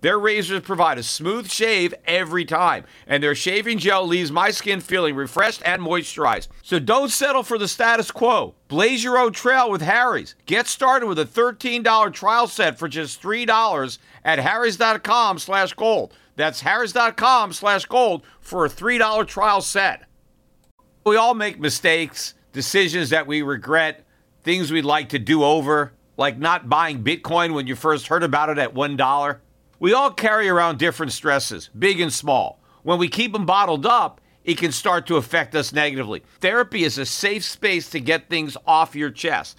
Their razors provide a smooth shave every time, and their shaving gel leaves my skin feeling refreshed and moisturized. So don't settle for the status quo. Blaze your own trail with Harry's. Get started with a $13 trial set for just $3 at harrys.com slash gold. That's harrys.com slash gold for a $3 trial set. We all make mistakes, decisions that we regret, things we'd like to do over, like not buying Bitcoin when you first heard about it at $1. We all carry around different stresses, big and small. When we keep them bottled up, it can start to affect us negatively. Therapy is a safe space to get things off your chest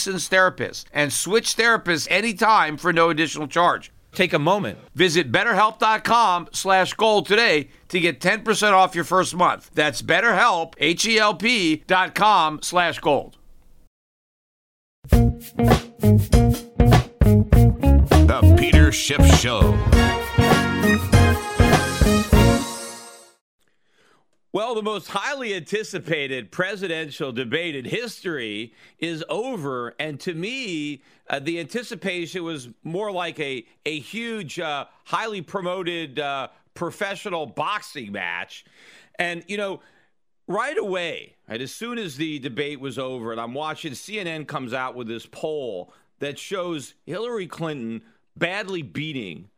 therapist and switch therapists anytime for no additional charge. Take a moment. Visit betterhelp.com slash gold today to get 10% off your first month. That's betterhelp, H-E-L-P dot com slash gold. The Peter Schiff Show. Well, the most highly anticipated presidential debate in history is over. And to me, uh, the anticipation was more like a, a huge, uh, highly promoted uh, professional boxing match. And, you know, right away, right, as soon as the debate was over, and I'm watching CNN comes out with this poll that shows Hillary Clinton badly beating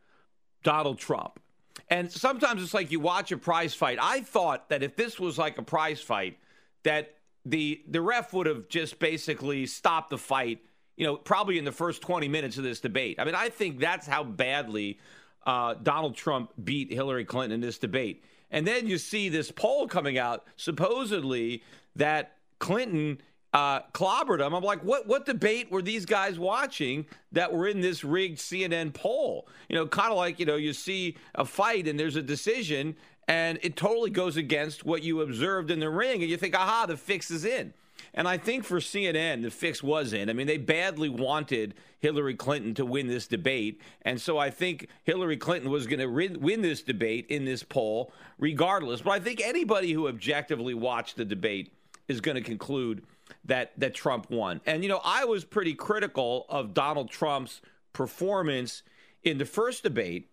Donald Trump. And sometimes it's like you watch a prize fight. I thought that if this was like a prize fight, that the the ref would have just basically stopped the fight, you know, probably in the first 20 minutes of this debate. I mean, I think that's how badly uh, Donald Trump beat Hillary Clinton in this debate. And then you see this poll coming out, supposedly that Clinton uh, clobbered him. I'm like, what what debate were these guys watching that were in this rigged CNN poll? You know, kind of like you know, you see a fight and there's a decision and it totally goes against what you observed in the ring, and you think, aha, the fix is in. And I think for CNN, the fix was in. I mean, they badly wanted Hillary Clinton to win this debate. And so I think Hillary Clinton was going to win this debate in this poll regardless. But I think anybody who objectively watched the debate is going to conclude that that Trump won. And you know, I was pretty critical of Donald Trump's performance in the first debate.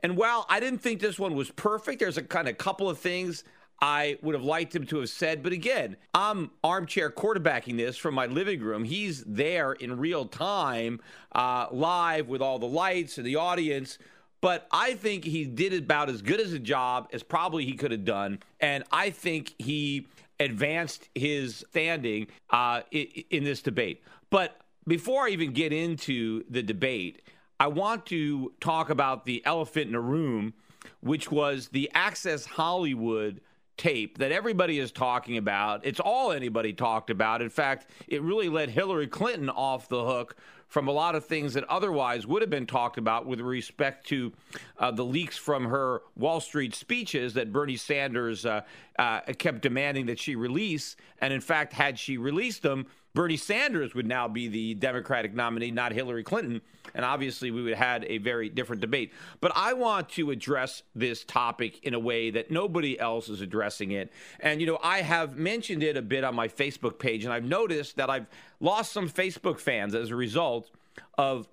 And while I didn't think this one was perfect, there's a kind of couple of things I would have liked him to have said. But again, I'm armchair quarterbacking this from my living room. He's there in real time, uh, live with all the lights and the audience. But I think he did about as good as a job as probably he could have done. And I think he advanced his standing uh, in, in this debate. But before I even get into the debate, I want to talk about the elephant in the room, which was the Access Hollywood tape that everybody is talking about. It's all anybody talked about. In fact, it really let Hillary Clinton off the hook from a lot of things that otherwise would have been talked about with respect to uh, the leaks from her Wall Street speeches that Bernie Sanders uh, uh, kept demanding that she release. And in fact, had she released them, Bernie Sanders would now be the Democratic nominee, not Hillary Clinton. And obviously, we would have had a very different debate. But I want to address this topic in a way that nobody else is addressing it. And, you know, I have mentioned it a bit on my Facebook page, and I've noticed that I've lost some Facebook fans as a result of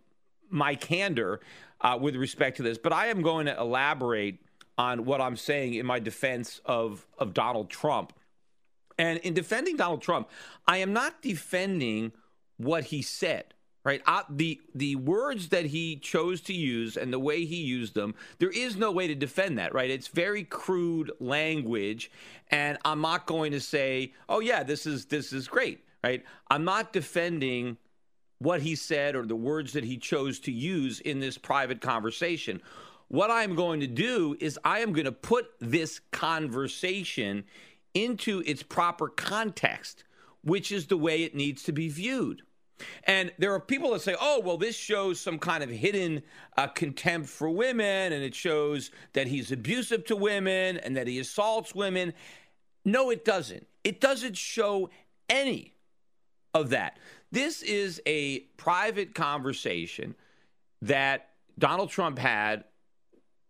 my candor uh, with respect to this, but I am going to elaborate on what I'm saying in my defense of, of Donald Trump. And in defending Donald Trump, I am not defending what he said right? Uh, the the words that he chose to use and the way he used them there is no way to defend that right? It's very crude language. And i'm not going to say oh yeah this is this is great right? I'm not defending what he said or the words that he chose to use in this private conversation. What i'm going to do is i am going to put this conversation into its proper context which is the way it needs to be viewed and there are people that say, oh, well, this shows some kind of hidden uh, contempt for women, and it shows that he's abusive to women and that he assaults women. No, it doesn't. It doesn't show any of that. This is a private conversation that Donald Trump had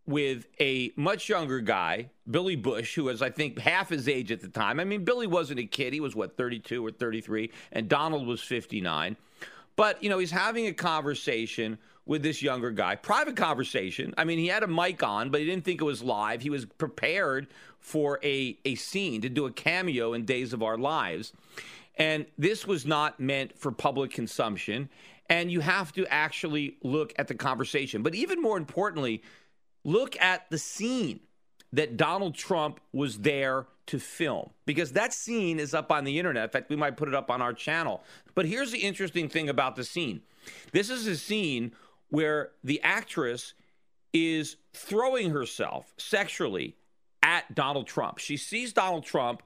with a much younger guy, Billy Bush, who was, I think, half his age at the time. I mean, Billy wasn't a kid. He was, what, 32 or 33, and Donald was 59. But, you know, he's having a conversation with this younger guy, private conversation. I mean, he had a mic on, but he didn't think it was live. He was prepared for a, a scene to do a cameo in Days of Our Lives. And this was not meant for public consumption. And you have to actually look at the conversation. But even more importantly, Look at the scene that Donald Trump was there to film because that scene is up on the internet. In fact, we might put it up on our channel. But here's the interesting thing about the scene this is a scene where the actress is throwing herself sexually at Donald Trump. She sees Donald Trump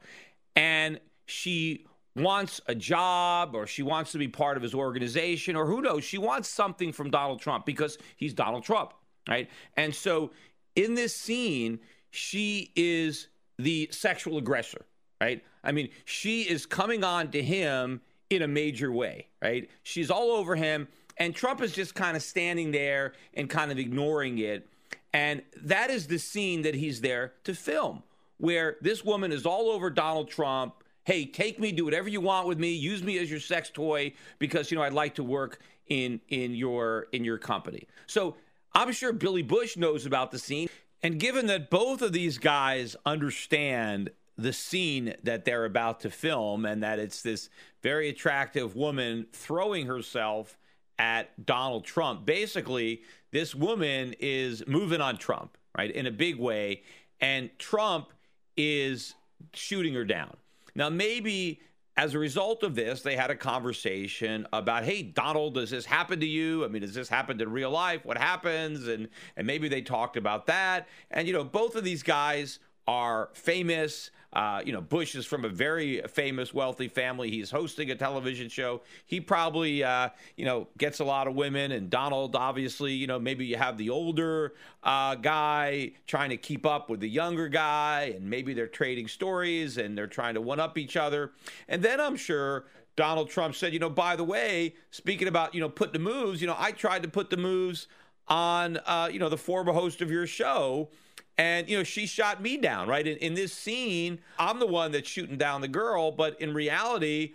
and she wants a job or she wants to be part of his organization or who knows, she wants something from Donald Trump because he's Donald Trump right? And so in this scene, she is the sexual aggressor, right? I mean, she is coming on to him in a major way, right? She's all over him, and Trump is just kind of standing there and kind of ignoring it. And that is the scene that he's there to film, where this woman is all over Donald Trump. Hey, take me, do whatever you want with me, use me as your sex toy because you know I'd like to work in in your in your company. So I'm sure Billy Bush knows about the scene. And given that both of these guys understand the scene that they're about to film and that it's this very attractive woman throwing herself at Donald Trump, basically, this woman is moving on Trump, right, in a big way. And Trump is shooting her down. Now, maybe as a result of this, they had a conversation about, hey, Donald, does this happen to you? I mean, does this happen in real life? What happens? And and maybe they talked about that. And you know, both of these guys are famous. Uh, you know, Bush is from a very famous, wealthy family. He's hosting a television show. He probably, uh, you know, gets a lot of women. And Donald, obviously, you know, maybe you have the older uh, guy trying to keep up with the younger guy, and maybe they're trading stories and they're trying to one up each other. And then I'm sure Donald Trump said, you know, by the way, speaking about, you know, put the moves, you know, I tried to put the moves on, uh, you know, the former host of your show and, you know, she shot me down, right? In, in, this scene, I'm the one that's shooting down the girl, but in reality,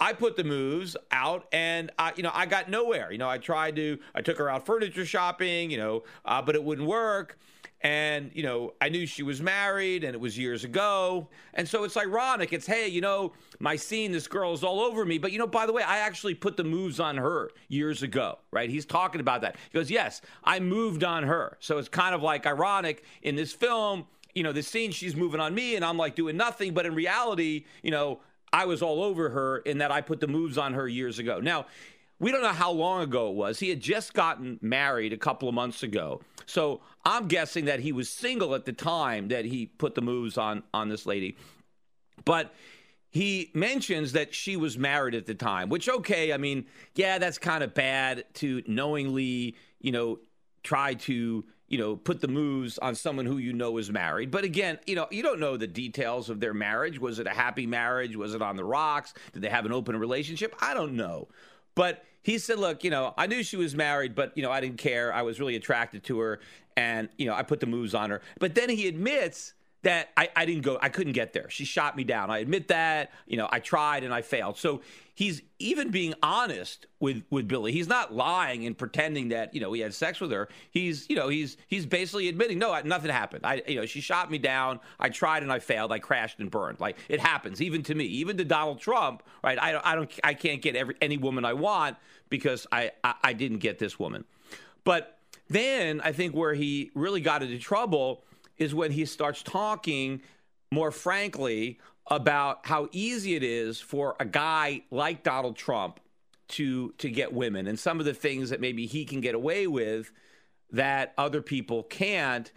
I put the moves out and, I, you know, I got nowhere. You know, I tried to, I took her out furniture shopping, you know, uh, but it wouldn't work. And, you know, I knew she was married and it was years ago. And so it's ironic. It's, hey, you know, my scene, this girl is all over me. But, you know, by the way, I actually put the moves on her years ago, right? He's talking about that. He goes, yes, I moved on her. So it's kind of like ironic in this film, you know, the scene, she's moving on me and I'm like doing nothing. But in reality, you know, I was all over her in that I put the moves on her years ago. Now, we don't know how long ago it was. He had just gotten married a couple of months ago. So I'm guessing that he was single at the time that he put the moves on on this lady. But he mentions that she was married at the time, which okay, I mean, yeah, that's kind of bad to knowingly, you know, try to you know, put the moves on someone who you know is married. But again, you know, you don't know the details of their marriage. Was it a happy marriage? Was it on the rocks? Did they have an open relationship? I don't know. But he said, look, you know, I knew she was married, but, you know, I didn't care. I was really attracted to her. And, you know, I put the moves on her. But then he admits that I, I didn't go, I couldn't get there. She shot me down. I admit that. You know, I tried and I failed. So he's even being honest with with Billy. He's not lying and pretending that you know he had sex with her. He's you know he's he's basically admitting no, nothing happened. I you know she shot me down. I tried and I failed. I crashed and burned. Like it happens even to me, even to Donald Trump. Right? I don't I don't I can't get every any woman I want because I I, I didn't get this woman. But then I think where he really got into trouble is when he starts talking more frankly about how easy it is for a guy like Donald Trump to to get women and some of the things that maybe he can get away with that other people can't.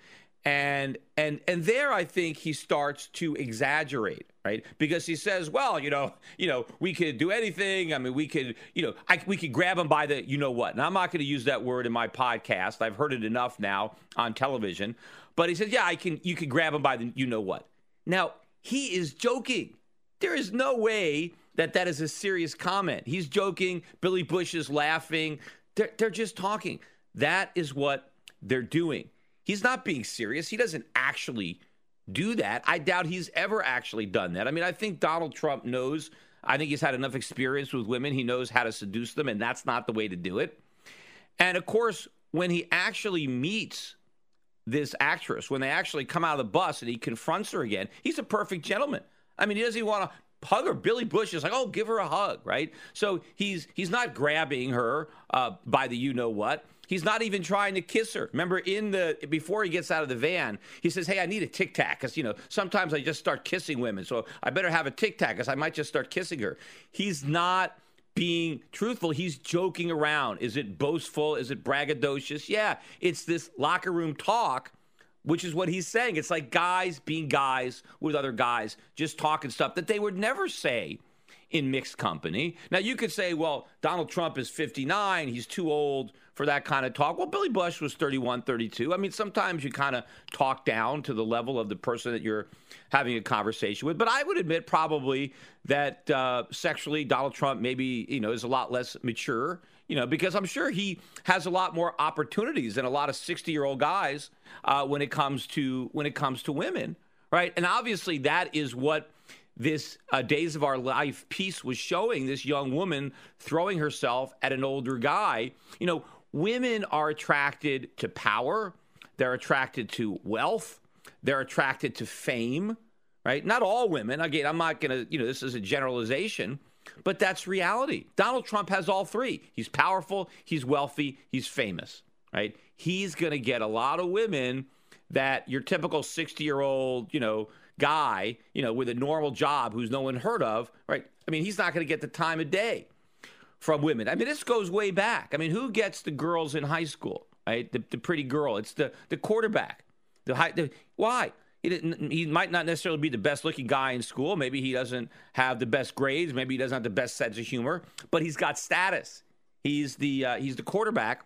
And and and there I think he starts to exaggerate right? Because he says well you know you know we could do anything. I mean we could you know I, we could grab him by the you know what? And I'm not going to use that word in my podcast. I've heard it enough now on television but he says yeah I can you can grab him by the you know what now he is joking. There is no way that that is a serious comment. He's joking. Billy Bush is laughing. They're, they're just talking. That is what they're doing. He's not being serious. He doesn't actually do that. I doubt he's ever actually done that. I mean, I think Donald Trump knows. I think he's had enough experience with women. He knows how to seduce them, and that's not the way to do it. And of course, when he actually meets this actress when they actually come out of the bus and he confronts her again. He's a perfect gentleman. I mean, he doesn't even want to hug her. Billy Bush is like, oh, give her a hug, right? So he's he's not grabbing her uh, by the you know what. He's not even trying to kiss her. Remember, in the before he gets out of the van, he says, "Hey, I need a tic tac because you know sometimes I just start kissing women, so I better have a tic tac because I might just start kissing her." He's not being truthful. He's joking around. Is it boastful? Is it braggadocious? Yeah, it's this locker room talk, which is what he's saying. It's like guys being guys with other guys, just talking stuff that they would never say in mixed company. Now, you could say, well, Donald Trump is 59, he's too old for that kind of talk. Well, Billy Bush was 31, 32. I mean, sometimes you kind of talk down to the level of the person that you're having a conversation with. But I would admit probably that uh, sexually, Donald Trump maybe, you know, is a lot less mature. You know, because I'm sure he has a lot more opportunities than a lot of 60 year old guys uh, when it comes to when it comes to women, right? And obviously, that is what this uh, Days of Our Life piece was showing this young woman throwing herself at an older guy. You know, women are attracted to power, they're attracted to wealth, they're attracted to fame, right? Not all women. Again, I'm not going to, you know, this is a generalization, but that's reality. Donald Trump has all three. He's powerful, he's wealthy, he's famous, right? He's going to get a lot of women that your typical 60 year old, you know, guy, you know, with a normal job who's no one heard of, right? I mean, he's not going to get the time of day from women. I mean, this goes way back. I mean, who gets the girls in high school, right? The, the pretty girl. It's the the quarterback. The high. The, why? He, he might not necessarily be the best looking guy in school. Maybe he doesn't have the best grades. Maybe he doesn't have the best sense of humor. But he's got status. He's the uh, he's the quarterback,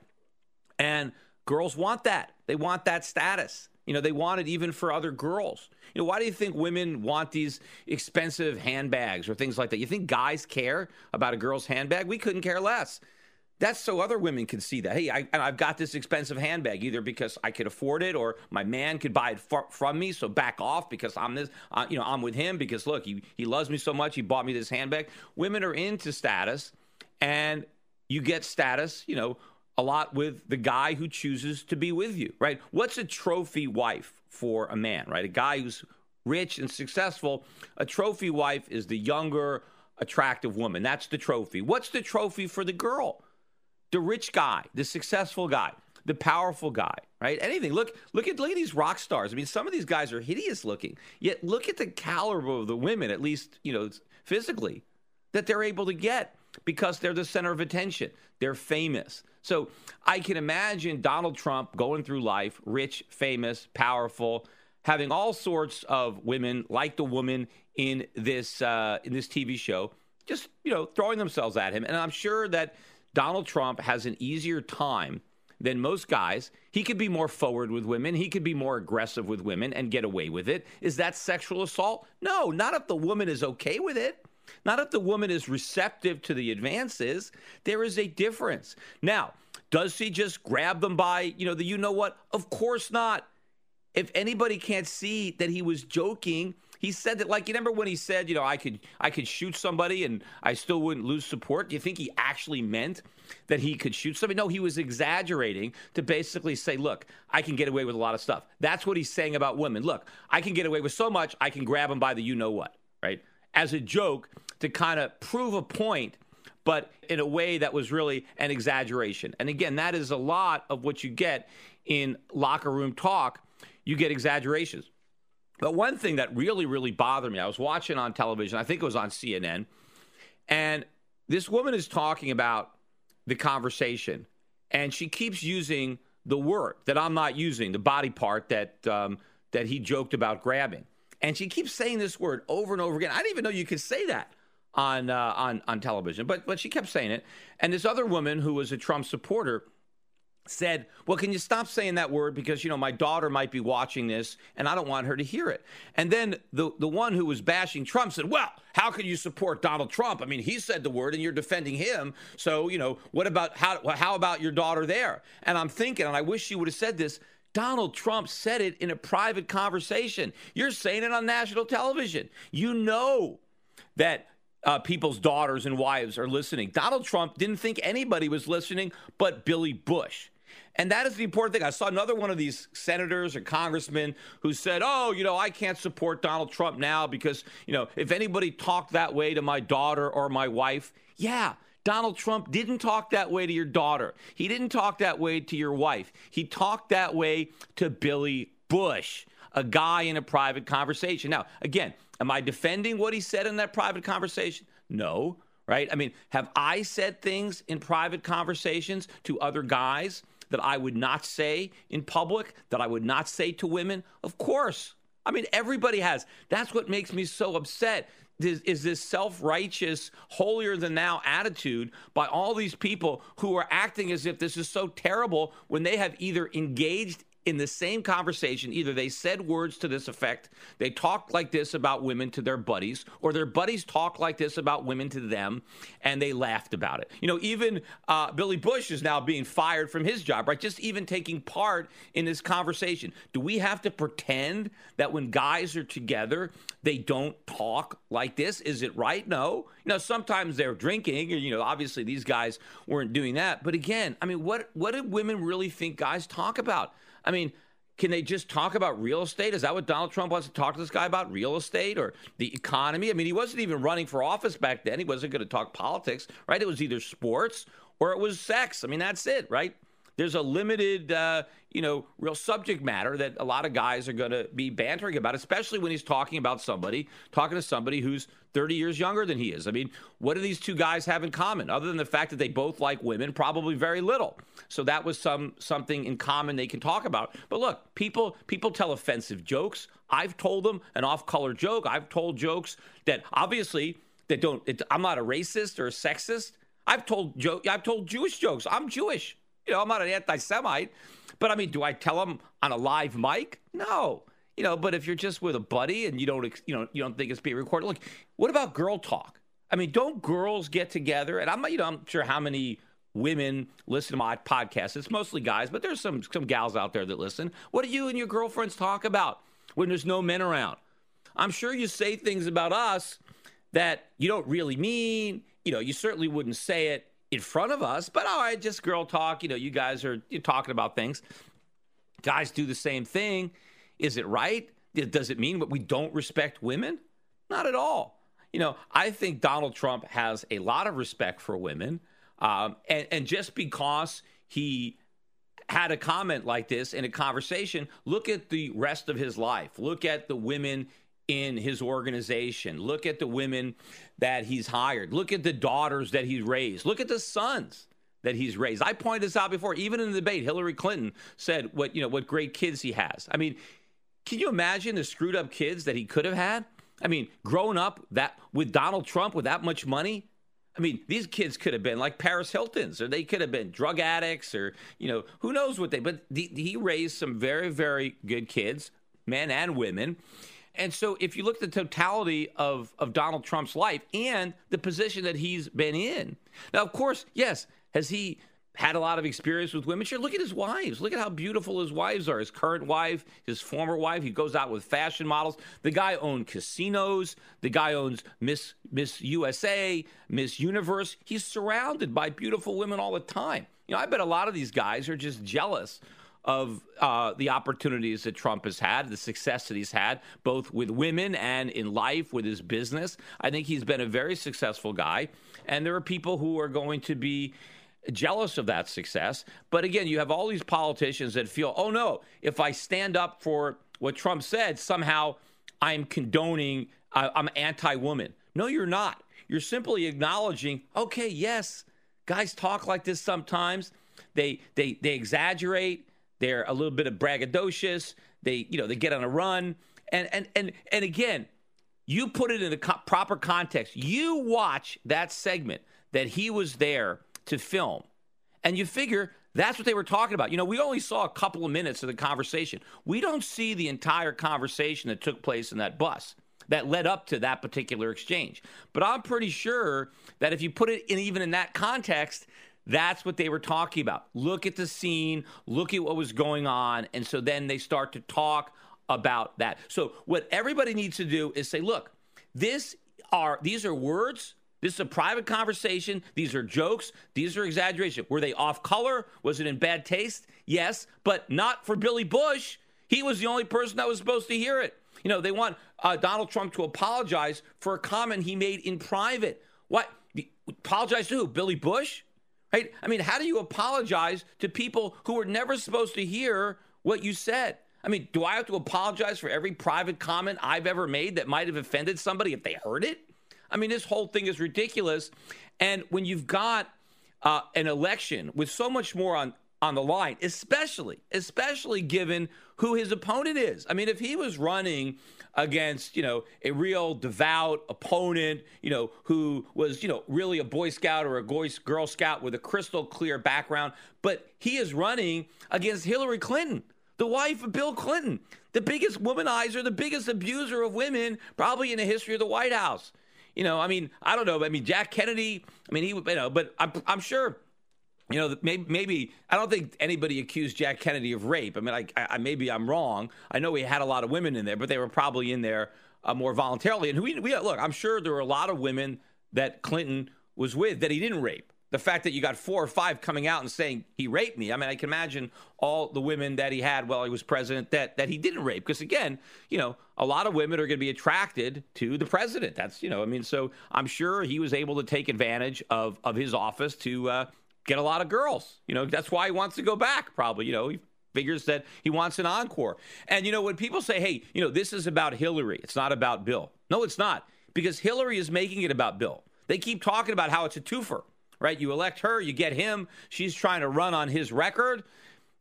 and girls want that. They want that status. You know, they want it even for other girls. You know, why do you think women want these expensive handbags or things like that? You think guys care about a girl's handbag? We couldn't care less. That's so other women can see that. Hey, I, have got this expensive handbag either because I could afford it or my man could buy it f- from me. So back off because I'm this, uh, you know, I'm with him because look, he he loves me so much. He bought me this handbag. Women are into status, and you get status, you know, a lot with the guy who chooses to be with you, right? What's a trophy wife for a man, right? A guy who's rich and successful. A trophy wife is the younger, attractive woman. That's the trophy. What's the trophy for the girl? The rich guy, the successful guy, the powerful guy, right? Anything. Look, look at look at these rock stars. I mean, some of these guys are hideous looking. Yet look at the caliber of the women, at least, you know, physically, that they're able to get because they're the center of attention. They're famous. So I can imagine Donald Trump going through life, rich, famous, powerful, having all sorts of women like the woman in this uh, in this TV show, just you know throwing themselves at him. And I'm sure that Donald Trump has an easier time than most guys. He could be more forward with women. He could be more aggressive with women and get away with it. Is that sexual assault? No, not if the woman is okay with it. Not if the woman is receptive to the advances. There is a difference. Now, does he just grab them by, you know, the you know what? Of course not. if anybody can't see that he was joking, he said that like you remember when he said, you know, I could I could shoot somebody and I still wouldn't lose support. Do you think he actually meant that he could shoot somebody? No, he was exaggerating to basically say, look, I can get away with a lot of stuff. That's what he's saying about women. Look, I can get away with so much, I can grab them by the you know what, right? As a joke to kind of prove a point but in a way that was really an exaggeration. And again, that is a lot of what you get in locker room talk. You get exaggerations. But one thing that really, really bothered me, I was watching on television, I think it was on CNN, and this woman is talking about the conversation, and she keeps using the word that I'm not using, the body part that um, that he joked about grabbing, and she keeps saying this word over and over again. I didn't even know you could say that on uh, on on television, but but she kept saying it. And this other woman who was a Trump supporter said, "Well, can you stop saying that word because you know my daughter might be watching this and I don't want her to hear it." And then the the one who was bashing Trump said, "Well, how can you support Donald Trump? I mean, he said the word and you're defending him. So, you know, what about how how about your daughter there?" And I'm thinking, and I wish she would have said this, Donald Trump said it in a private conversation. You're saying it on national television. You know that uh, people's daughters and wives are listening. Donald Trump didn't think anybody was listening but Billy Bush. And that is the important thing. I saw another one of these senators or congressmen who said, Oh, you know, I can't support Donald Trump now because, you know, if anybody talked that way to my daughter or my wife, yeah, Donald Trump didn't talk that way to your daughter. He didn't talk that way to your wife. He talked that way to Billy Bush, a guy in a private conversation. Now, again, am I defending what he said in that private conversation? No, right? I mean, have I said things in private conversations to other guys? that I would not say in public, that I would not say to women? Of course. I mean, everybody has. That's what makes me so upset. Is, is this self righteous, holier than thou attitude by all these people who are acting as if this is so terrible when they have either engaged in the same conversation, either they said words to this effect, they talked like this about women to their buddies, or their buddies talked like this about women to them, and they laughed about it. You know, even uh, Billy Bush is now being fired from his job, right? Just even taking part in this conversation. Do we have to pretend that when guys are together, they don't talk like this? Is it right? No. You know, sometimes they're drinking, and, you know, obviously these guys weren't doing that. But again, I mean, what what do women really think guys talk about? I mean, can they just talk about real estate? Is that what Donald Trump wants to talk to this guy about? Real estate or the economy? I mean, he wasn't even running for office back then. He wasn't going to talk politics, right? It was either sports or it was sex. I mean, that's it, right? There's a limited, uh, you know, real subject matter that a lot of guys are going to be bantering about, especially when he's talking about somebody, talking to somebody who's 30 years younger than he is. I mean, what do these two guys have in common other than the fact that they both like women? Probably very little. So that was some something in common they can talk about. But look, people people tell offensive jokes. I've told them an off-color joke. I've told jokes that obviously that don't. It, I'm not a racist or a sexist. I've told joke. I've told Jewish jokes. I'm Jewish. You know, I'm not an anti-Semite. But I mean, do I tell them on a live mic? No. You know, but if you're just with a buddy and you don't, you know, you don't think it's being recorded. Look, what about girl talk? I mean, don't girls get together? And I'm, you know, I'm sure how many women listen to my podcast. It's mostly guys, but there's some some gals out there that listen. What do you and your girlfriends talk about when there's no men around? I'm sure you say things about us that you don't really mean. You know, you certainly wouldn't say it in front of us, but all right, just girl talk. You know, you guys are you're talking about things. Guys do the same thing. Is it right? Does it mean that we don't respect women? Not at all. You know, I think Donald Trump has a lot of respect for women. Um, and, and just because he had a comment like this in a conversation, look at the rest of his life. Look at the women in his organization. Look at the women that he's hired. Look at the daughters that he's raised. Look at the sons that he's raised. I pointed this out before, even in the debate. Hillary Clinton said what you know what great kids he has. I mean, can you imagine the screwed up kids that he could have had? I mean, growing up that with Donald Trump with that much money. I mean, these kids could have been like Paris Hilton's, or they could have been drug addicts, or you know, who knows what they. But the, he raised some very, very good kids, men and women. And so, if you look at the totality of, of Donald Trump's life and the position that he's been in, now, of course, yes, has he had a lot of experience with women. Sure, look at his wives. Look at how beautiful his wives are. His current wife, his former wife. He goes out with fashion models. The guy owned casinos. The guy owns Miss Miss USA, Miss Universe. He's surrounded by beautiful women all the time. You know, I bet a lot of these guys are just jealous of uh, the opportunities that Trump has had, the success that he's had, both with women and in life, with his business. I think he's been a very successful guy. And there are people who are going to be jealous of that success. But again, you have all these politicians that feel, oh no, if I stand up for what Trump said, somehow I'm condoning, uh, I'm anti woman. No, you're not. You're simply acknowledging, okay, yes, guys talk like this sometimes. They, they, they exaggerate. They're a little bit of braggadocious. They, you know, they get on a run. And, and, and, and again, you put it in the co- proper context. You watch that segment that he was there to film. And you figure that's what they were talking about. You know, we only saw a couple of minutes of the conversation. We don't see the entire conversation that took place in that bus that led up to that particular exchange. But I'm pretty sure that if you put it in even in that context, that's what they were talking about. Look at the scene, look at what was going on, and so then they start to talk about that. So what everybody needs to do is say, look, this are these are words this is a private conversation. These are jokes. These are exaggeration. Were they off color? Was it in bad taste? Yes, but not for Billy Bush. He was the only person that was supposed to hear it. You know, they want uh, Donald Trump to apologize for a comment he made in private. What? Apologize to who? Billy Bush? Right? I mean, how do you apologize to people who were never supposed to hear what you said? I mean, do I have to apologize for every private comment I've ever made that might have offended somebody if they heard it? I mean, this whole thing is ridiculous. And when you've got uh, an election with so much more on on the line, especially especially given who his opponent is. I mean, if he was running against, you know, a real devout opponent, you know, who was, you know, really a Boy Scout or a Girl Scout with a crystal clear background, but he is running against Hillary Clinton, the wife of Bill Clinton, the biggest womanizer, the biggest abuser of women probably in the history of the White House. You know, I mean, I don't know. I mean, Jack Kennedy. I mean, he, would you know, but I'm, I'm sure. You know, maybe, maybe I don't think anybody accused Jack Kennedy of rape. I mean, I, I maybe I'm wrong. I know he had a lot of women in there, but they were probably in there uh, more voluntarily. And we, we look, I'm sure there were a lot of women that Clinton was with that he didn't rape the fact that you got four or five coming out and saying he raped me. I mean, I can imagine all the women that he had while he was president that that he didn't rape. Because again, you know, a lot of women are going to be attracted to the president. That's you know, I mean, so I'm sure he was able to take advantage of of his office to uh, get a lot of girls. You know, that's why he wants to go back. Probably, you know, he figures that he wants an encore. And you know, when people say, "Hey, you know, this is about Hillary. It's not about Bill." No, it's not because Hillary is making it about Bill. They keep talking about how it's a twofer right? You elect her, you get him. She's trying to run on his record.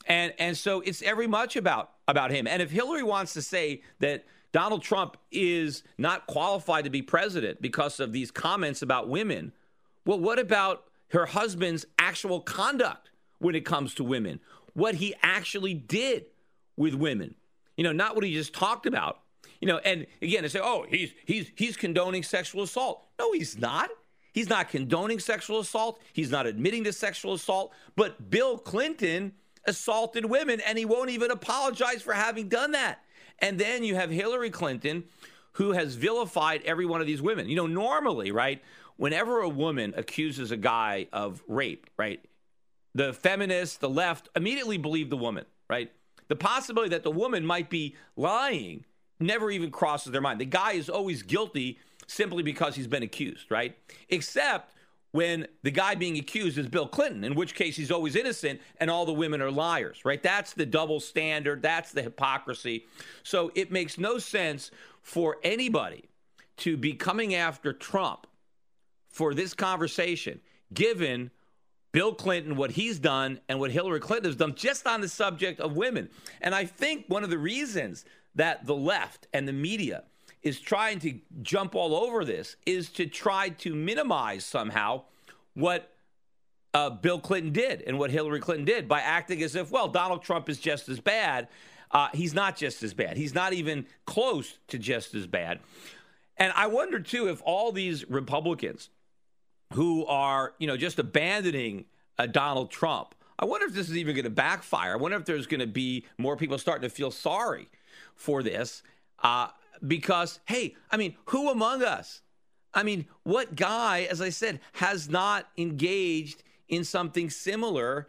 And and so it's every much about about him. And if Hillary wants to say that Donald Trump is not qualified to be president because of these comments about women, well, what about her husband's actual conduct when it comes to women? What he actually did with women. You know, not what he just talked about. You know, and again, they say, "Oh, he's he's he's condoning sexual assault." No, he's not. He's not condoning sexual assault. He's not admitting to sexual assault. But Bill Clinton assaulted women, and he won't even apologize for having done that. And then you have Hillary Clinton, who has vilified every one of these women. You know, normally, right, whenever a woman accuses a guy of rape, right, the feminists, the left immediately believe the woman, right? The possibility that the woman might be lying never even crosses their mind. The guy is always guilty simply because he's been accused, right? Except when the guy being accused is Bill Clinton, in which case he's always innocent and all the women are liars, right? That's the double standard. That's the hypocrisy. So it makes no sense for anybody to be coming after Trump for this conversation, given Bill Clinton, what he's done, and what Hillary Clinton has done just on the subject of women. And I think one of the reasons that the left and the media is trying to jump all over this is to try to minimize somehow what uh, Bill Clinton did and what Hillary Clinton did by acting as if, well, Donald Trump is just as bad. Uh, he's not just as bad. He's not even close to just as bad. And I wonder, too, if all these Republicans who are, you know, just abandoning uh, Donald Trump. I wonder if this is even going to backfire. I wonder if there's going to be more people starting to feel sorry for this. Uh, because, hey, I mean, who among us? I mean, what guy, as I said, has not engaged in something similar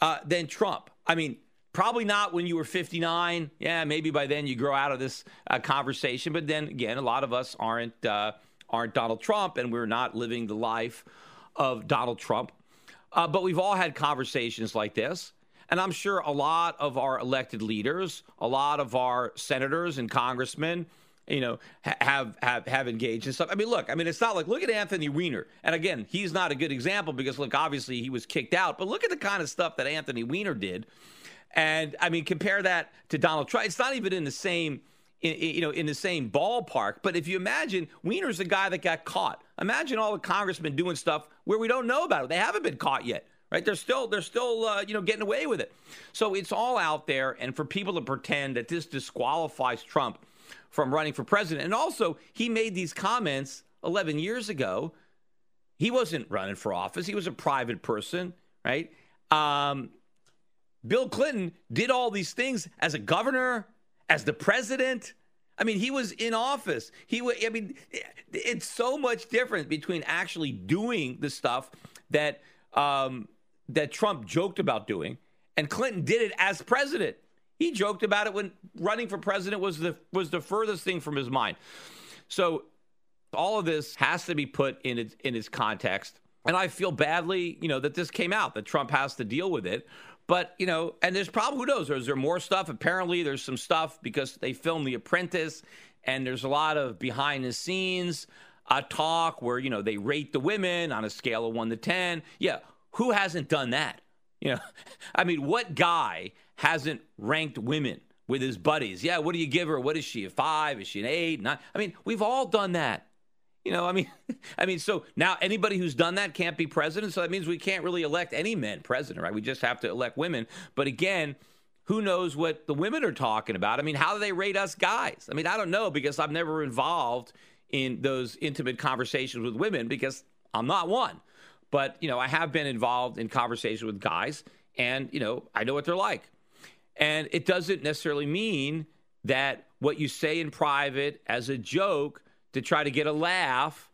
uh, than Trump? I mean, probably not when you were 59. Yeah, maybe by then you grow out of this uh, conversation. But then again, a lot of us aren't uh, aren't Donald Trump, and we're not living the life of Donald Trump. Uh, but we've all had conversations like this. And I'm sure a lot of our elected leaders, a lot of our senators and congressmen, you know, have have have engaged in stuff. I mean, look, I mean, it's not like look at Anthony Weiner, and again, he's not a good example because look, obviously he was kicked out, but look at the kind of stuff that Anthony Weiner did, and I mean, compare that to Donald Trump. It's not even in the same, in, you know, in the same ballpark. But if you imagine, Weiner's the guy that got caught. Imagine all the congressmen doing stuff where we don't know about it. They haven't been caught yet right? They're still they're still uh, you know getting away with it. So it's all out there, and for people to pretend that this disqualifies Trump from running for president, and also he made these comments 11 years ago. He wasn't running for office; he was a private person, right? Um, Bill Clinton did all these things as a governor, as the president. I mean, he was in office. He was, I mean, it's so much different between actually doing the stuff that um, that Trump joked about doing, and Clinton did it as president. He joked about it when running for president was the was the furthest thing from his mind. So all of this has to be put in its in its context. And I feel badly, you know, that this came out, that Trump has to deal with it. But, you know, and there's probably, who knows, is there more stuff? Apparently, there's some stuff because they filmed The Apprentice, and there's a lot of behind the scenes uh, talk where, you know, they rate the women on a scale of one to 10. Yeah, who hasn't done that? You know, I mean, what guy hasn't ranked women with his buddies? Yeah, what do you give her? What is she? A five? Is she an eight? Nine? I mean, we've all done that. You know, I mean, I mean, so now anybody who's done that can't be president. So that means we can't really elect any men president, right? We just have to elect women. But again, who knows what the women are talking about? I mean, how do they rate us guys? I mean, I don't know because I'm never involved in those intimate conversations with women because I'm not one. But, you know, I have been involved in conversations with guys and, you know, I know what they're like. And it doesn't necessarily mean that what you say in private as a joke to try to get a laugh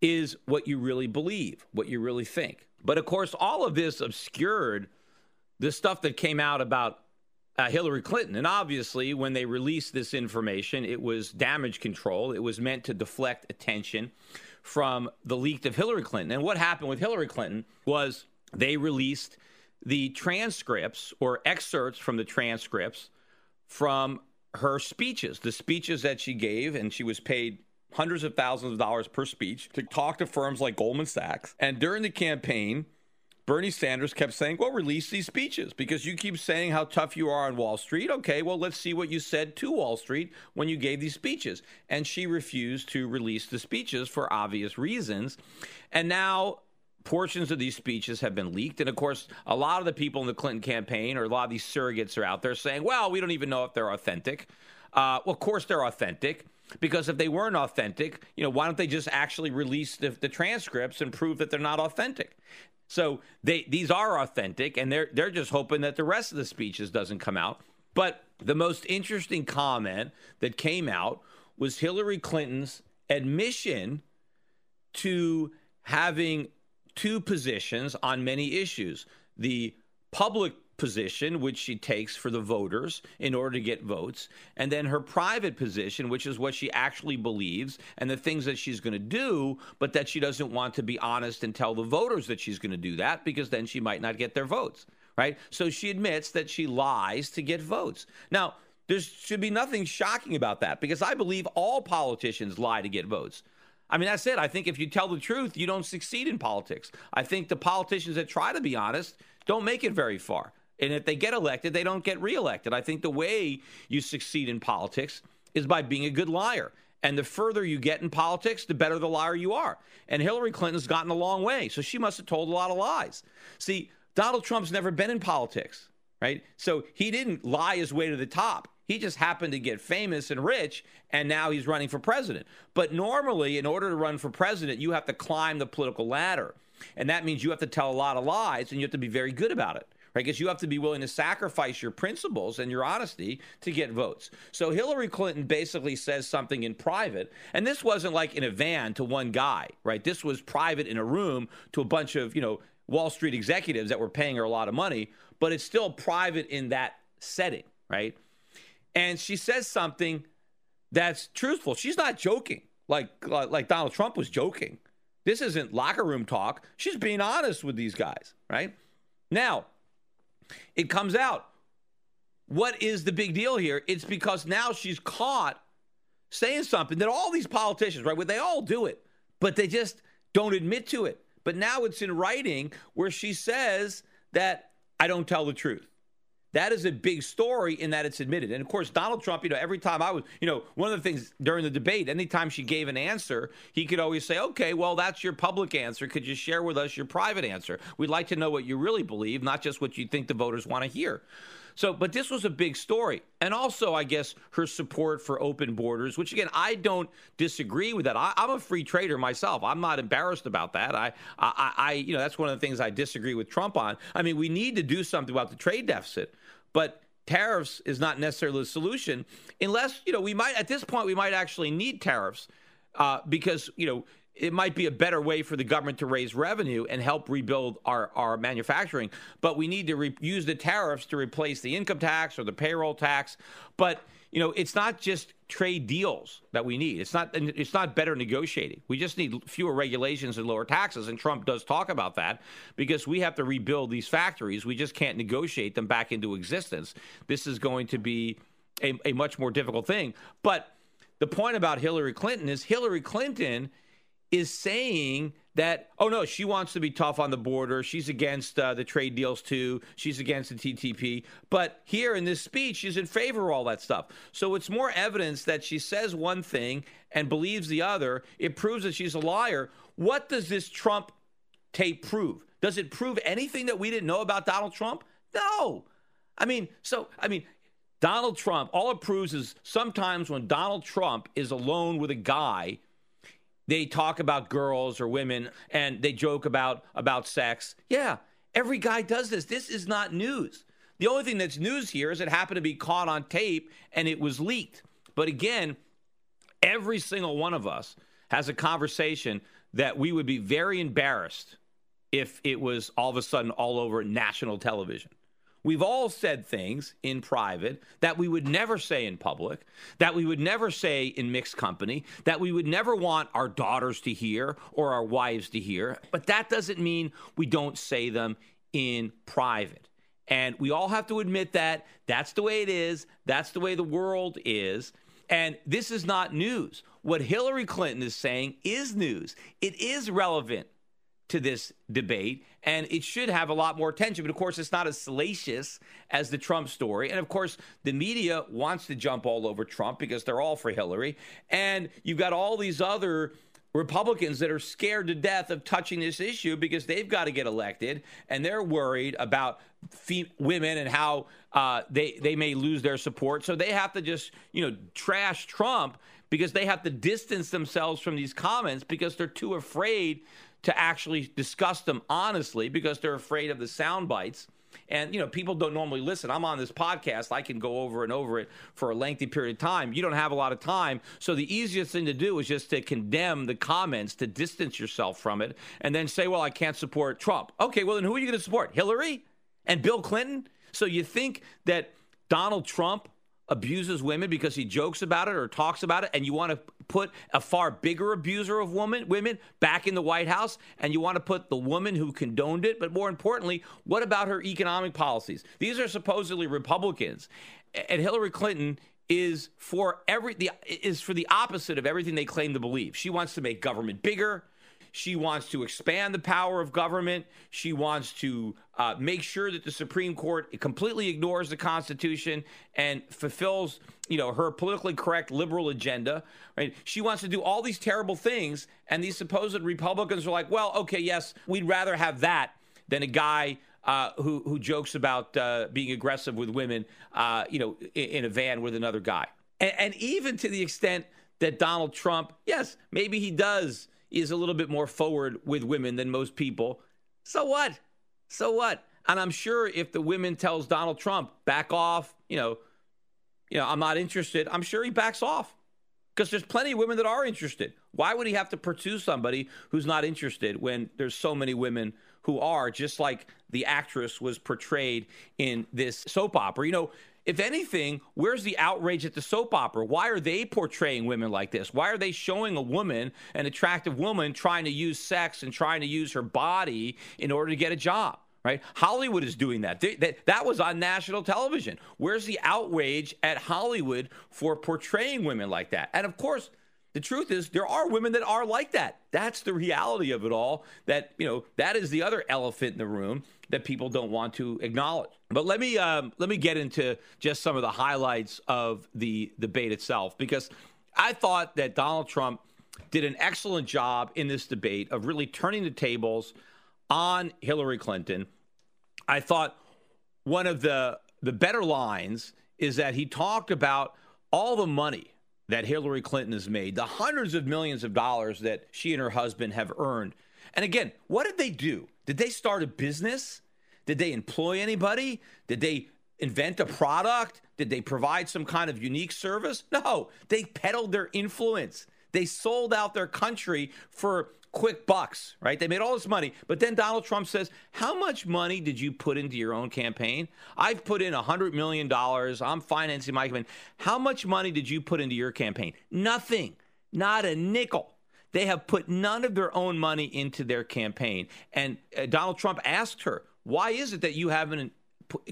is what you really believe, what you really think. But of course, all of this obscured the stuff that came out about uh, Hillary Clinton. And obviously, when they released this information, it was damage control. It was meant to deflect attention from the leak of Hillary Clinton. And what happened with Hillary Clinton was they released the transcripts or excerpts from the transcripts from her speeches, the speeches that she gave, and she was paid hundreds of thousands of dollars per speech to talk to firms like Goldman Sachs. And during the campaign, Bernie Sanders kept saying, well, release these speeches because you keep saying how tough you are on Wall Street. Okay, well, let's see what you said to Wall Street when you gave these speeches. And she refused to release the speeches for obvious reasons. And now portions of these speeches have been leaked. And of course, a lot of the people in the Clinton campaign or a lot of these surrogates are out there saying, well, we don't even know if they're authentic. Uh, well, of course, they're authentic. Because if they weren't authentic, you know, why don't they just actually release the, the transcripts and prove that they're not authentic? So they these are authentic, and they're they're just hoping that the rest of the speeches doesn't come out. But the most interesting comment that came out was Hillary Clinton's admission to having two positions on many issues: the public position, which she takes for the voters in order to get votes, and then her private position, which is what she actually believes and the things that she's going to do, but that she doesn't want to be honest and tell the voters that she's going to do that because then she might not get their votes, right? So she admits that she lies to get votes. Now, there should be nothing shocking about that because I believe all politicians lie to get votes. I mean, that's it. I think if you tell the truth, you don't succeed in politics. I think the politicians that try to be honest don't make it very far. And if they get elected, they don't get reelected. I think the way you succeed in politics is by being a good liar. And the further you get in politics, the better the liar you are. And Hillary Clinton's gotten a long way. So she must have told a lot of lies. See, Donald Trump's never been in politics, right? So he didn't lie his way to the top. He just happened to get famous and rich, and now he's running for president. But normally, in order to run for president, you have to climb the political ladder. And that means you have to tell a lot of lies and you have to be very good about it right? Because you have to be willing to sacrifice your principles and your honesty to get votes. So Hillary Clinton basically says something in private, and this wasn't like in a van to one guy, right? This was private in a room to a bunch of, you know, Wall Street executives that were paying her a lot of money, but it's still private in that setting, right? And she says something that's truthful. She's not joking like like Donald Trump was joking. This isn't locker room talk. She's being honest with these guys, right? Now, it comes out. What is the big deal here? It's because now she's caught saying something that all these politicians, right, well, they all do it, but they just don't admit to it. But now it's in writing where she says that I don't tell the truth. That is a big story in that it's admitted. And of course, Donald Trump, you know, every time I was, you know, one of the things during the debate, anytime she gave an answer, he could always say, okay, well, that's your public answer. Could you share with us your private answer? We'd like to know what you really believe, not just what you think the voters want to hear. So, but this was a big story. And also, I guess, her support for open borders, which again, I don't disagree with that. I, am a free trader myself. I'm not embarrassed about that. I, I, I, you know, that's one of the things I disagree with Trump on. I mean, we need to do something about the trade deficit. But tariffs is not necessarily the solution unless, you know, we might, at this point, we might actually need tariffs uh, because, you know, it might be a better way for the government to raise revenue and help rebuild our, our manufacturing. But we need to re- use the tariffs to replace the income tax or the payroll tax. But you know, it's not just trade deals that we need. It's not it's not better negotiating. We just need fewer regulations and lower taxes. And Trump does talk about that because we have to rebuild these factories. We just can't negotiate them back into existence. This is going to be a, a much more difficult thing. But the point about Hillary Clinton is Hillary Clinton is saying that, oh no, she wants to be tough on the border. She's against uh, the trade deals too. She's against the TPP. But here in this speech, she's in favor of all that stuff. So it's more evidence that she says one thing and believes the other. It proves that she's a liar. What does this Trump tape prove? Does it prove anything that we didn't know about Donald Trump? No. I mean, so, I mean, Donald Trump, all it proves is sometimes when Donald Trump is alone with a guy they talk about girls or women and they joke about about sex. Yeah, every guy does this. This is not news. The only thing that's news here is it happened to be caught on tape and it was leaked. But again, every single one of us has a conversation that we would be very embarrassed if it was all of a sudden all over national television. We've all said things in private that we would never say in public, that we would never say in mixed company, that we would never want our daughters to hear or our wives to hear. But that doesn't mean we don't say them in private. And we all have to admit that that's the way it is, that's the way the world is. And this is not news. What Hillary Clinton is saying is news. It is relevant to this debate, and it should have a lot more attention. But of course, it's not as salacious as the Trump story. And of course, the media wants to jump all over Trump because they're all for Hillary. And you've got all these other Republicans that are scared to death of touching this issue because they've got to get elected and they're worried about women and how uh, they they may lose their support. So they have to just you know trash Trump because they have to distance themselves from these comments because they're too afraid to actually discuss them honestly because they're afraid of the sound bites. And, you know, people don't normally listen. I'm on this podcast. I can go over and over it for a lengthy period of time. You don't have a lot of time. So the easiest thing to do is just to condemn the comments, to distance yourself from it, and then say, well, I can't support Trump. Okay, well, then who are you going to support? Hillary and Bill Clinton? So you think that Donald Trump abuses women because he jokes about it or talks about it, and you want to put a far bigger abuser of women women back in the White House, and you want to put the woman who condoned it. But more importantly, what about her economic policies? These are supposedly Republicans, and Hillary Clinton is for every the is for the opposite of everything they claim to believe. She wants to make government bigger. She wants to expand the power of government. She wants to uh, make sure that the Supreme Court completely ignores the Constitution and fulfills, you know, her politically correct liberal agenda. Right? She wants to do all these terrible things, and these supposed Republicans are like, "Well, okay, yes, we'd rather have that than a guy." Uh, who who jokes about uh, being aggressive with women, uh, you know, in, in, a van with another guy, and, and even to the extent that Donald Trump, yes, maybe he does is a little bit more forward with women than most people. So what? So what? And I'm sure if the women tells Donald Trump back off, you know, you know, I'm not interested. I'm sure he backs off because there's plenty of women that are interested. Why would he have to pursue somebody who's not interested when there's so many women who are, just like the actress was portrayed in this soap opera? You know, if anything, where's the outrage at the soap opera? Why are they portraying women like this? Why are they showing a woman, an attractive woman, trying to use sex and trying to use her body in order to get a job? right? Hollywood is doing that. They, that. That was on national television. Where's the outrage at Hollywood for portraying women like that? And of course, the truth is there are women that are like that. That's the reality of it all. That you know that is the other elephant in the room that people don't want to acknowledge. But let me um, let me get into just some of the highlights of the debate itself because I thought that Donald Trump did an excellent job in this debate of really turning the tables on Hillary Clinton. I thought one of the the better lines is that he talked about all the money that Hillary Clinton has made, the hundreds of millions of dollars that she and her husband have earned. And again, what did they do? Did they start a business? Did they employ anybody? Did they invent a product? Did they provide some kind of unique service? No, they peddled their influence. They sold out their country for quick bucks, right? They made all this money. But then Donald Trump says, How much money did you put into your own campaign? I've put in $100 million. I'm financing my campaign. How much money did you put into your campaign? Nothing, not a nickel. They have put none of their own money into their campaign. And uh, Donald Trump asked her, Why is it that you haven't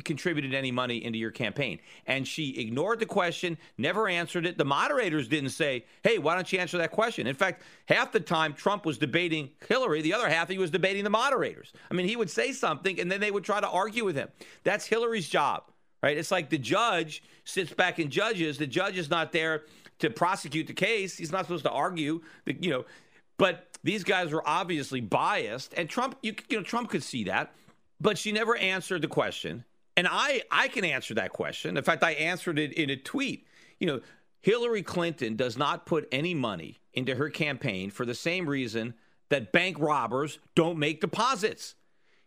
contributed any money into your campaign? And she ignored the question, never answered it. The moderators didn't say, hey, why don't you answer that question? In fact, half the time Trump was debating Hillary, the other half he was debating the moderators. I mean, he would say something and then they would try to argue with him. That's Hillary's job, right? It's like the judge sits back and judges. The judge is not there to prosecute the case. He's not supposed to argue, the, you know. But these guys were obviously biased, and Trump, you, you know, Trump could see that but she never answered the question. And I, I can answer that question. In fact, I answered it in a tweet. You know, Hillary Clinton does not put any money into her campaign for the same reason that bank robbers don't make deposits.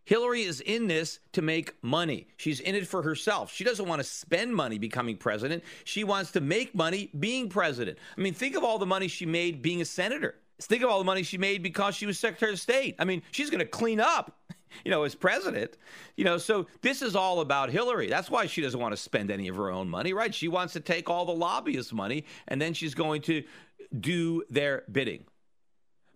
Hillary is in this to make money. She's in it for herself. She doesn't want to spend money becoming president. She wants to make money being president. I mean, think of all the money she made being a senator. Think of all the money she made because she was Secretary of State. I mean, she's going to clean up you know, as president. You know, so this is all about Hillary. That's why she doesn't want to spend any of her own money, right? She wants to take all the lobbyist money and then she's going to do their bidding.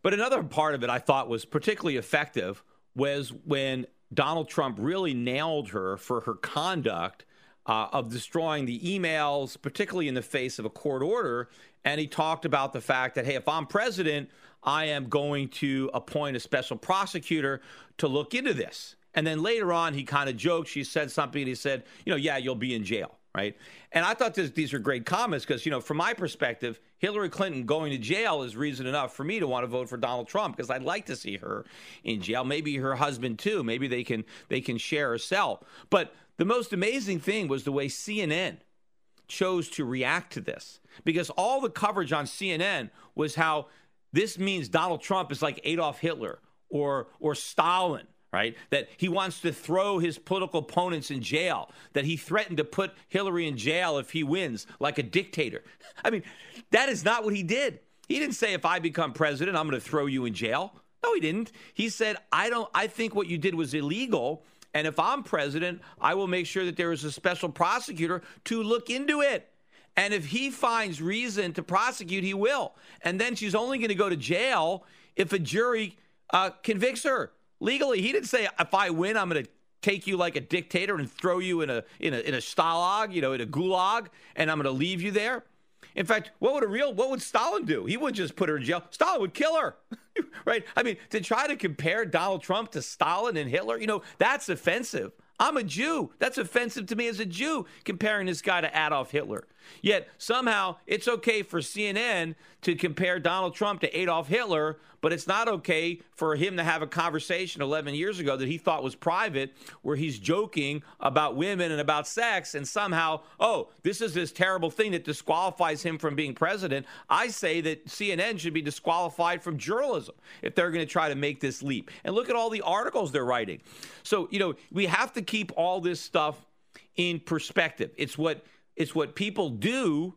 But another part of it I thought was particularly effective was when Donald Trump really nailed her for her conduct uh, of destroying the emails, particularly in the face of a court order. And he talked about the fact that, hey, if I'm president, I am going to appoint a special prosecutor to look into this. And then later on, he kind of joked. She said something, and he said, you know, yeah, you'll be in jail, right? And I thought this, these are great comments because, you know, from my perspective, Hillary Clinton going to jail is reason enough for me to want to vote for Donald Trump because I'd like to see her in jail. Maybe her husband too. Maybe they can they can share a cell. But the most amazing thing was the way CNN chose to react to this because all the coverage on CNN was how this means Donald Trump is like Adolf Hitler or or Stalin, right? That he wants to throw his political opponents in jail, that he threatened to put Hillary in jail if he wins, like a dictator. I mean, that is not what he did. He didn't say if I become president, I'm going to throw you in jail. No, he didn't. He said, I don't I think what you did was illegal. And if I'm president, I will make sure that there is a special prosecutor to look into it. And if he finds reason to prosecute, he will. And then she's only going to go to jail if a jury uh, convicts her legally. He didn't say if I win, I'm going to take you like a dictator and throw you in a in a in a stalag, you know, in a gulag, and I'm going to leave you there. In fact, what would a real what would Stalin do? He wouldn't just put her in jail. Stalin would kill her. right? I mean, to try to compare Donald Trump to Stalin and Hitler, you know, that's offensive. I'm a Jew. That's offensive to me as a Jew, comparing this guy to Adolf Hitler. Yet somehow it's okay for CNN to compare Donald Trump to Adolf Hitler, but it's not okay for him to have a conversation 11 years ago that he thought was private where he's joking about women and about sex and somehow, oh, this is this terrible thing that disqualifies him from being president. I say that CNN should be disqualified from journalism if they're going to try to make this leap. And look at all the articles they're writing. So, you know, we have to keep all this stuff in perspective. It's what it's what people do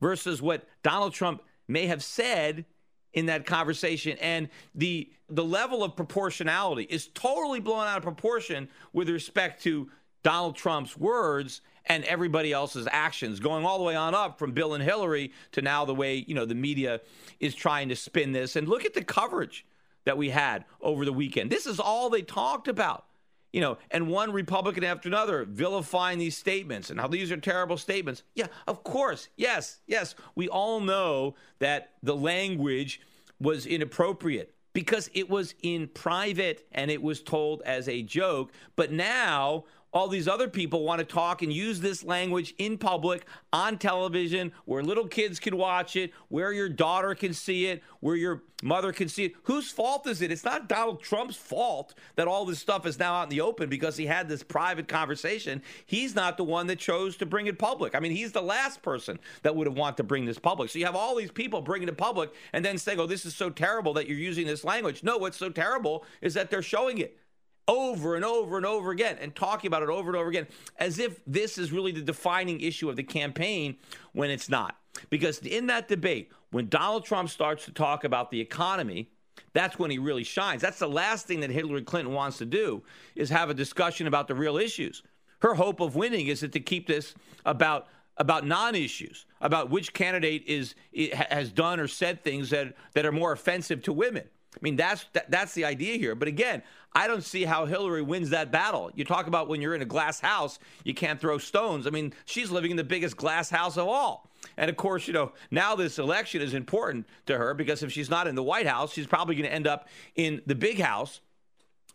versus what Donald Trump may have said in that conversation. And the the level of proportionality is totally blown out of proportion with respect to Donald Trump's words and everybody else's actions going all the way on up from Bill and Hillary to now the way you know the media is trying to spin this. And look at the coverage that we had over the weekend. This is all they talked about you know, and one Republican after another vilifying these statements and how these are terrible statements. Yeah, of course. Yes, yes. We all know that the language was inappropriate because it was in private and it was told as a joke. But now all these other people want to talk and use this language in public on television where little kids can watch it, where your daughter can see it, where your mother can see it. Whose fault is it? It's not Donald Trump's fault that all this stuff is now out in the open because he had this private conversation. He's not the one that chose to bring it public. I mean, he's the last person that would have wanted to bring this public. So you have all these people bringing it public and then saying, oh, this is so terrible that you're using this language. No, what's so terrible is that they're showing it over and over and over again and talking about it over and over again as if this is really the defining issue of the campaign when it's not. Because in that debate, when Donald Trump starts to talk about the economy, that's when he really shines. That's the last thing that Hillary Clinton wants to do is have a discussion about the real issues. Her hope of winning is that to keep this about about non-issues, about which candidate is has done or said things that that are more offensive to women. I mean, that's that, that's the idea here. But again, I don't see how Hillary wins that battle. You talk about when you're in a glass house, you can't throw stones. I mean, she's living in the biggest glass house of all. And of course, you know, now this election is important to her because if she's not in the White House, she's probably going to end up in the big house.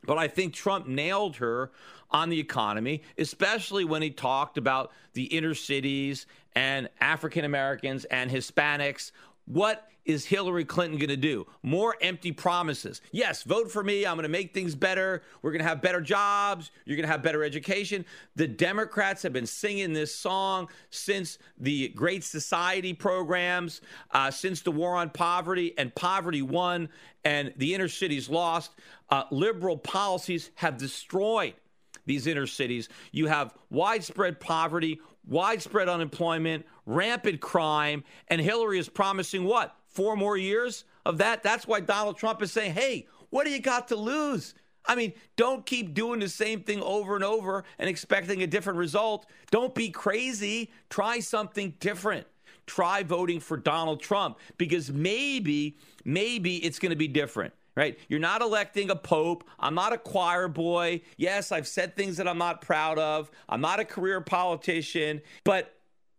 But I think Trump nailed her on the economy, especially when he talked about the inner cities and African Americans and Hispanics. What is Hillary Clinton going to do? More empty promises. Yes, vote for me. I'm going to make things better. We're going to have better jobs. You're going to have better education. The Democrats have been singing this song since the Great Society programs, uh, since the war on poverty, and poverty won and the inner cities lost. Uh, liberal policies have destroyed these inner cities. You have widespread poverty, widespread unemployment, rampant crime, and Hillary is promising what? four more years of that. That's why Donald Trump is saying, hey, what do you got to lose? I mean, don't keep doing the same thing over and over and expecting a different result. Don't be crazy. Try something different. Try voting for Donald Trump because maybe, maybe it's going to be different right? You're not electing a pope. I'm not a choir boy. Yes, I've said things that I'm not proud of. I'm not a career politician, but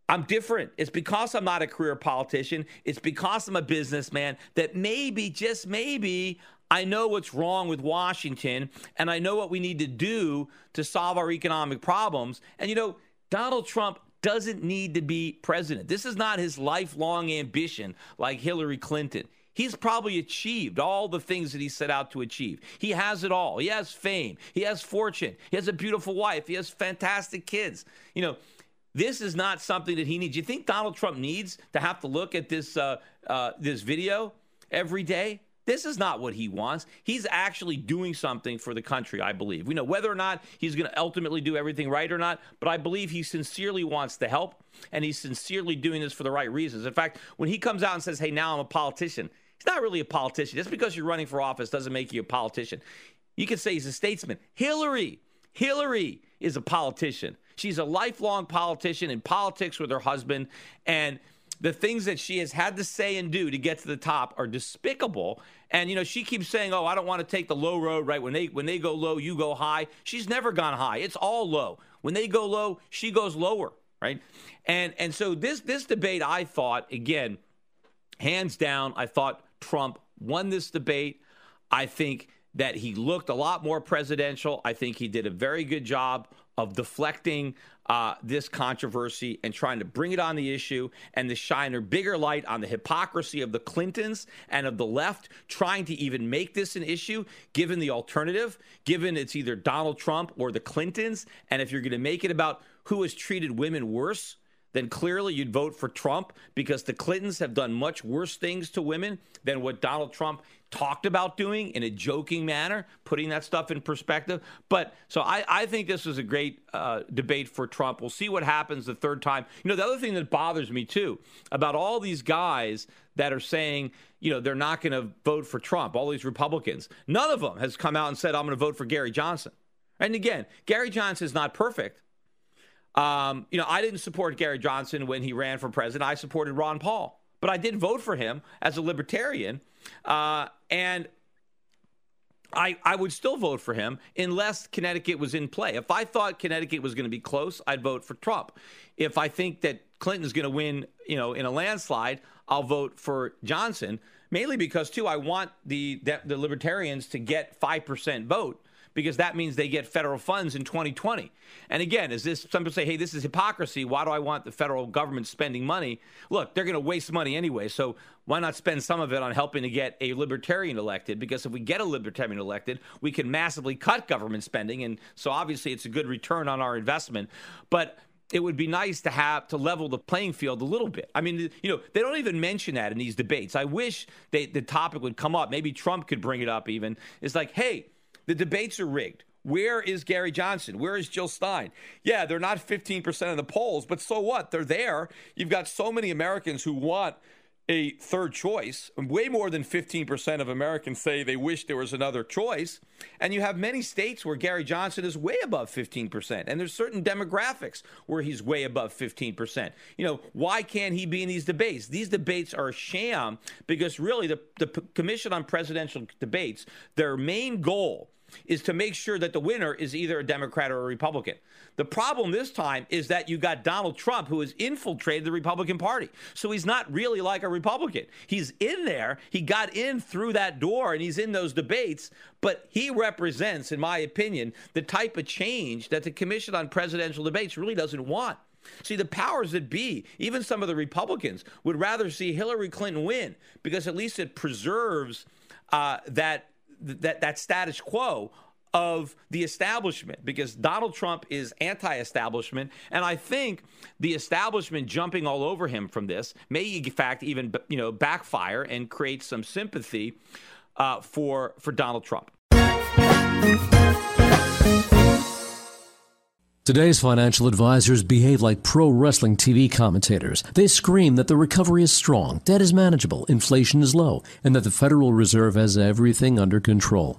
I'm different. It's because I'm not a career politician. It's because I'm a businessman that maybe, just maybe, I know what's wrong with Washington and I know what we need to do to solve our economic problems. And you know, Donald Trump doesn't need to be president. This is not his lifelong ambition like Hillary Clinton. He's probably achieved all the things that he set out to achieve. He has it all. He has fame. He has fortune. He has a beautiful wife. He has fantastic kids. You know, this is not something that he needs. You think Donald Trump needs to have to look at this uh, uh, this video every day? This is not what he wants. He's actually doing something for the country, I believe. We know whether or not he's going to ultimately do everything right or not, but I believe he sincerely wants to help and he's sincerely doing this for the right reasons. In fact, when he comes out and says, "Hey, now I'm a politician," he's not really a politician. Just because you're running for office doesn't make you a politician. You could say he's a statesman. Hillary, Hillary is a politician. She's a lifelong politician in politics with her husband. And the things that she has had to say and do to get to the top are despicable. And you know, she keeps saying, "Oh, I don't want to take the low road." Right when they when they go low, you go high. She's never gone high. It's all low. When they go low, she goes lower. Right. And and so this this debate, I thought again, hands down, I thought Trump won this debate. I think that he looked a lot more presidential. I think he did a very good job of deflecting uh, this controversy and trying to bring it on the issue and to shine a bigger light on the hypocrisy of the Clintons and of the left trying to even make this an issue, given the alternative, given it's either Donald Trump or the Clintons. And if you're going to make it about who has treated women worse, then clearly you'd vote for Trump because the Clintons have done much worse things to women than what Donald Trump talked about doing in a joking manner, putting that stuff in perspective. But so I, I think this was a great uh, debate for Trump. We'll see what happens the third time. You know, the other thing that bothers me too about all these guys that are saying, you know, they're not going to vote for Trump, all these Republicans, none of them has come out and said, I'm going to vote for Gary Johnson. And again, Gary Johnson is not perfect. Um, you know, I didn't support Gary Johnson when he ran for president. I supported Ron Paul, but I did vote for him as a libertarian. Uh, and I, I would still vote for him unless Connecticut was in play. If I thought Connecticut was going to be close, I'd vote for Trump. If I think that Clinton's going to win, you know, in a landslide, I'll vote for Johnson. Mainly because too, I want the the, the libertarians to get five percent vote because that means they get federal funds in 2020. And again, is this some people say, hey, this is hypocrisy. Why do I want the federal government spending money? Look, they're going to waste money anyway. So why not spend some of it on helping to get a libertarian elected? Because if we get a libertarian elected, we can massively cut government spending. And so obviously it's a good return on our investment. But it would be nice to have to level the playing field a little bit. I mean, you know, they don't even mention that in these debates. I wish they, the topic would come up. Maybe Trump could bring it up even. It's like, hey, the debates are rigged. Where is Gary Johnson? Where is Jill Stein? Yeah, they're not 15% of the polls, but so what? They're there. You've got so many Americans who want a third choice. Way more than 15% of Americans say they wish there was another choice. And you have many states where Gary Johnson is way above 15%. And there's certain demographics where he's way above 15%. You know, why can't he be in these debates? These debates are a sham because really the, the Commission on Presidential Debates, their main goal is to make sure that the winner is either a Democrat or a Republican. The problem this time is that you got Donald Trump, who has infiltrated the Republican Party. So he's not really like a Republican. He's in there, he got in through that door, and he's in those debates, but he represents, in my opinion, the type of change that the Commission on Presidential Debates really doesn't want. See, the powers that be, even some of the Republicans, would rather see Hillary Clinton win because at least it preserves uh, that that that status quo of the establishment because Donald Trump is anti-establishment and I think the establishment jumping all over him from this may in fact even you know backfire and create some sympathy uh, for for Donald Trump. Today's financial advisors behave like pro wrestling TV commentators. They scream that the recovery is strong, debt is manageable, inflation is low, and that the Federal Reserve has everything under control.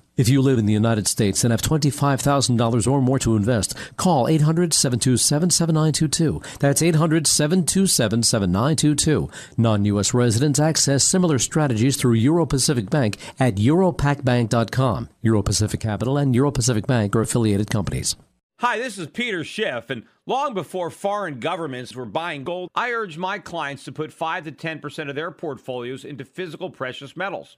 If you live in the United States and have $25,000 or more to invest, call 800 727 7922. That's 800 727 7922. Non U.S. residents access similar strategies through Euro Pacific Bank at europacbank.com. Euro Pacific Capital and Euro Pacific Bank are affiliated companies. Hi, this is Peter Schiff, and long before foreign governments were buying gold, I urged my clients to put 5 to 10% of their portfolios into physical precious metals.